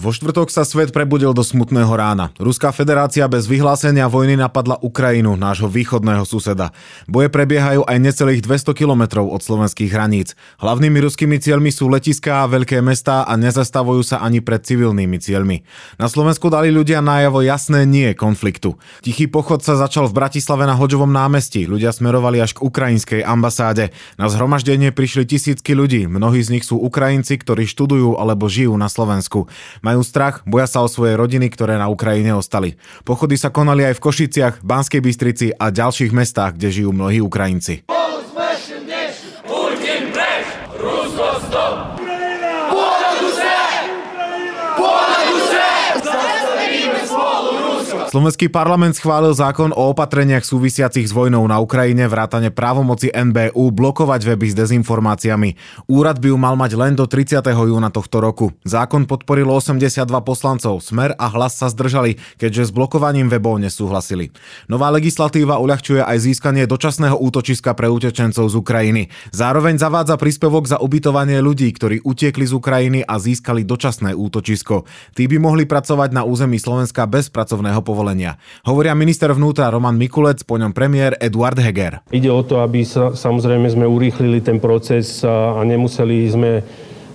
Vo štvrtok sa svet prebudil do smutného rána. Ruská federácia bez vyhlásenia vojny napadla Ukrajinu, nášho východného suseda. Boje prebiehajú aj necelých 200 kilometrov od slovenských hraníc. Hlavnými ruskými cieľmi sú letiská veľké mestá a nezastavujú sa ani pred civilnými cieľmi. Na Slovensku dali ľudia najavo jasné nie konfliktu. Tichý pochod sa začal v Bratislave na Hoďovom námestí. Ľudia smerovali až k ukrajinskej ambasáde. Na zhromaždenie prišli tisícky ľudí. Mnohí z nich sú Ukrajinci, ktorí študujú alebo žijú na Slovensku. Majú strach, boja sa o svoje rodiny, ktoré na Ukrajine ostali. Pochody sa konali aj v Košiciach, Banskej Bystrici a ďalších mestách, kde žijú mnohí Ukrajinci. Slovenský parlament schválil zákon o opatreniach súvisiacich s vojnou na Ukrajine vrátane právomoci NBU blokovať weby s dezinformáciami. Úrad by ju mal mať len do 30. júna tohto roku. Zákon podporilo 82 poslancov, Smer a Hlas sa zdržali, keďže s blokovaním webov nesúhlasili. Nová legislatíva uľahčuje aj získanie dočasného útočiska pre utečencov z Ukrajiny. Zároveň zavádza príspevok za ubytovanie ľudí, ktorí utiekli z Ukrajiny a získali dočasné útočisko. Tí by mohli pracovať na území Slovenska bez pracovného povolenia povolenia. Hovoria minister vnútra Roman Mikulec, po ňom premiér Eduard Heger. Ide o to, aby sa, samozrejme sme urýchlili ten proces a nemuseli sme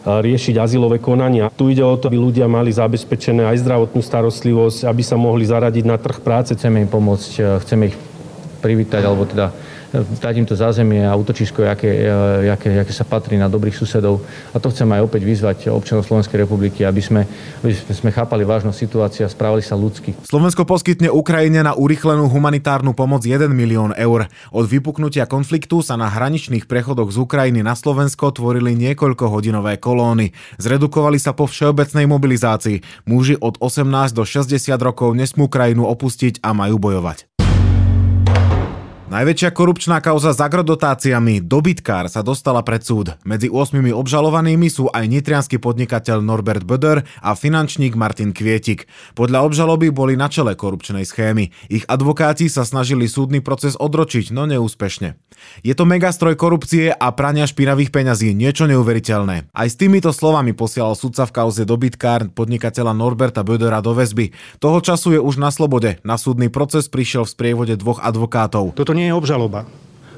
riešiť azylové konania. Tu ide o to, aby ľudia mali zabezpečené aj zdravotnú starostlivosť, aby sa mohli zaradiť na trh práce. Chceme im pomôcť, chceme ich privítať, alebo teda dať im to zázemie a útočisko, jaké, jaké, jaké sa patrí na dobrých susedov. A to chcem aj opäť vyzvať občanov Slovenskej republiky, aby sme, aby sme chápali vážnosť situácie a správali sa ľudsky. Slovensko poskytne Ukrajine na urýchlenú humanitárnu pomoc 1 milión eur. Od vypuknutia konfliktu sa na hraničných prechodoch z Ukrajiny na Slovensko tvorili niekoľko hodinové kolóny. Zredukovali sa po všeobecnej mobilizácii. Muži od 18 do 60 rokov nesmú krajinu opustiť a majú bojovať. Najväčšia korupčná kauza s agrodotáciami Dobytkár sa dostala pred súd. Medzi 8 obžalovanými sú aj nitrianský podnikateľ Norbert Böder a finančník Martin Kvietik. Podľa obžaloby boli na čele korupčnej schémy. Ich advokáti sa snažili súdny proces odročiť, no neúspešne. Je to megastroj korupcie a prania špinavých peňazí, niečo neuveriteľné. Aj s týmito slovami posielal sudca v kauze Dobytkár podnikateľa Norberta Bödera do väzby. Toho času je už na slobode. Na súdny proces prišiel v sprievode dvoch advokátov. Toto nie je obžaloba.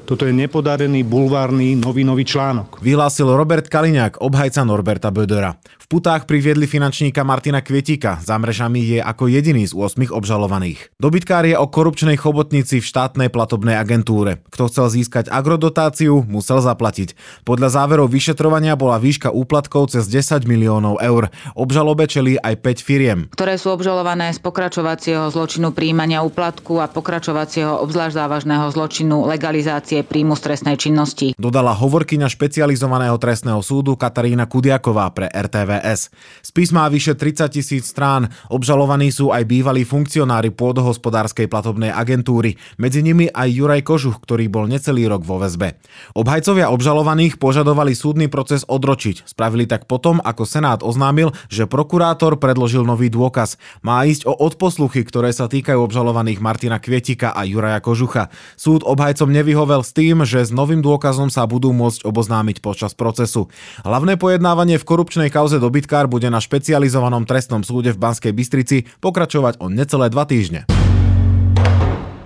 Toto je nepodarený bulvárny novinový článok. Vyhlásil Robert Kaliňák, obhajca Norberta Bödera. V putách priviedli finančníka Martina Kvietika. Za mrežami je ako jediný z 8 obžalovaných. Dobytkár je o korupčnej chobotnici v štátnej platobnej agentúre. Kto chcel získať agrodotáciu, musel zaplatiť. Podľa záverov vyšetrovania bola výška úplatkov cez 10 miliónov eur. Obžalobe čelí aj 5 firiem. Ktoré sú obžalované z pokračovacieho zločinu príjmania úplatku a pokračovacieho obzvlášť závažného zločinu legalizácie prevencie príjmu stresnej činnosti. Dodala hovorkyňa špecializovaného trestného súdu Katarína Kudiaková pre RTVS. Spis má vyše 30 tisíc strán. Obžalovaní sú aj bývalí funkcionári pôdohospodárskej platobnej agentúry, medzi nimi aj Juraj Kožuch, ktorý bol necelý rok vo väzbe. Obhajcovia obžalovaných požadovali súdny proces odročiť. Spravili tak potom, ako Senát oznámil, že prokurátor predložil nový dôkaz. Má ísť o odposluchy, ktoré sa týkajú obžalovaných Martina Kvietika a Juraja Kožucha. Súd obhajcom nevyhovel s tým, že s novým dôkazom sa budú môcť oboznámiť počas procesu. Hlavné pojednávanie v korupčnej kauze dobytkár bude na špecializovanom trestnom súde v Banskej Bystrici pokračovať o necelé dva týždne.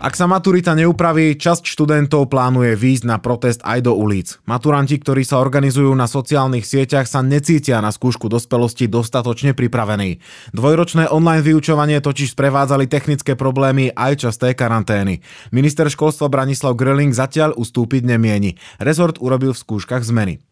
Ak sa maturita neupraví, časť študentov plánuje výjsť na protest aj do ulic. Maturanti, ktorí sa organizujú na sociálnych sieťach, sa necítia na skúšku dospelosti dostatočne pripravení. Dvojročné online vyučovanie totiž sprevádzali technické problémy aj časté karantény. Minister školstva Branislav Gröling zatiaľ ustúpiť nemieni. Rezort urobil v skúškach zmeny.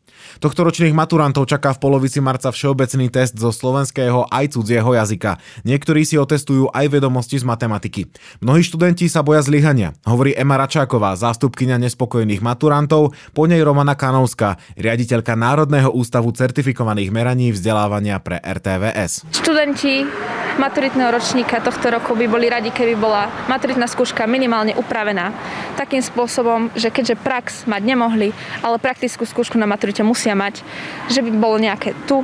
Tohtoročných maturantov čaká v polovici marca všeobecný test zo slovenského aj cudzieho jazyka. Niektorí si otestujú aj vedomosti z matematiky. Mnohí študenti sa boja zlyhania, hovorí Ema Račáková, zástupkynia nespokojných maturantov, po nej Romana Kanovská, riaditeľka Národného ústavu certifikovaných meraní vzdelávania pre RTVS. Študenti maturitného ročníka tohto roku by boli radi, keby bola maturitná skúška minimálne upravená takým spôsobom, že keďže prax mať nemohli, ale praktickú skúšku na maturite musia mať, že by bolo nejaké tu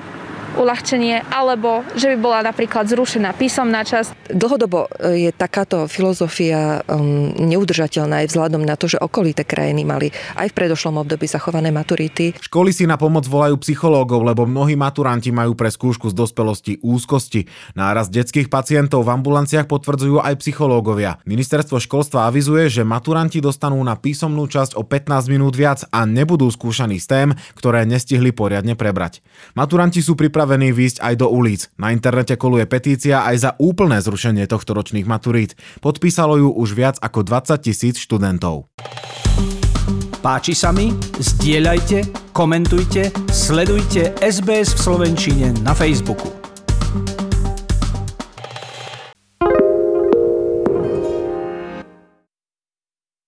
uľahčenie, alebo že by bola napríklad zrušená písomná časť. Dlhodobo e, je takáto filozofia um, neudržateľná aj vzhľadom na to, že okolité krajiny mali aj v predošlom období zachované maturity. Školy si na pomoc volajú psychológov, lebo mnohí maturanti majú pre skúšku z dospelosti úzkosti. Náraz detských pacientov v ambulanciách potvrdzujú aj psychológovia. Ministerstvo školstva avizuje, že maturanti dostanú na písomnú časť o 15 minút viac a nebudú skúšaní z tém, ktoré nestihli poriadne prebrať. Maturanti sú pripravení výjsť aj do ulic. Na internete koluje petícia aj za úplné zrušenie tohto ročných maturít. Podpísalo ju už viac ako 20 tisíc študentov. Páči sa mi? Zdieľajte, komentujte, sledujte SBS v Slovenčine na Facebooku.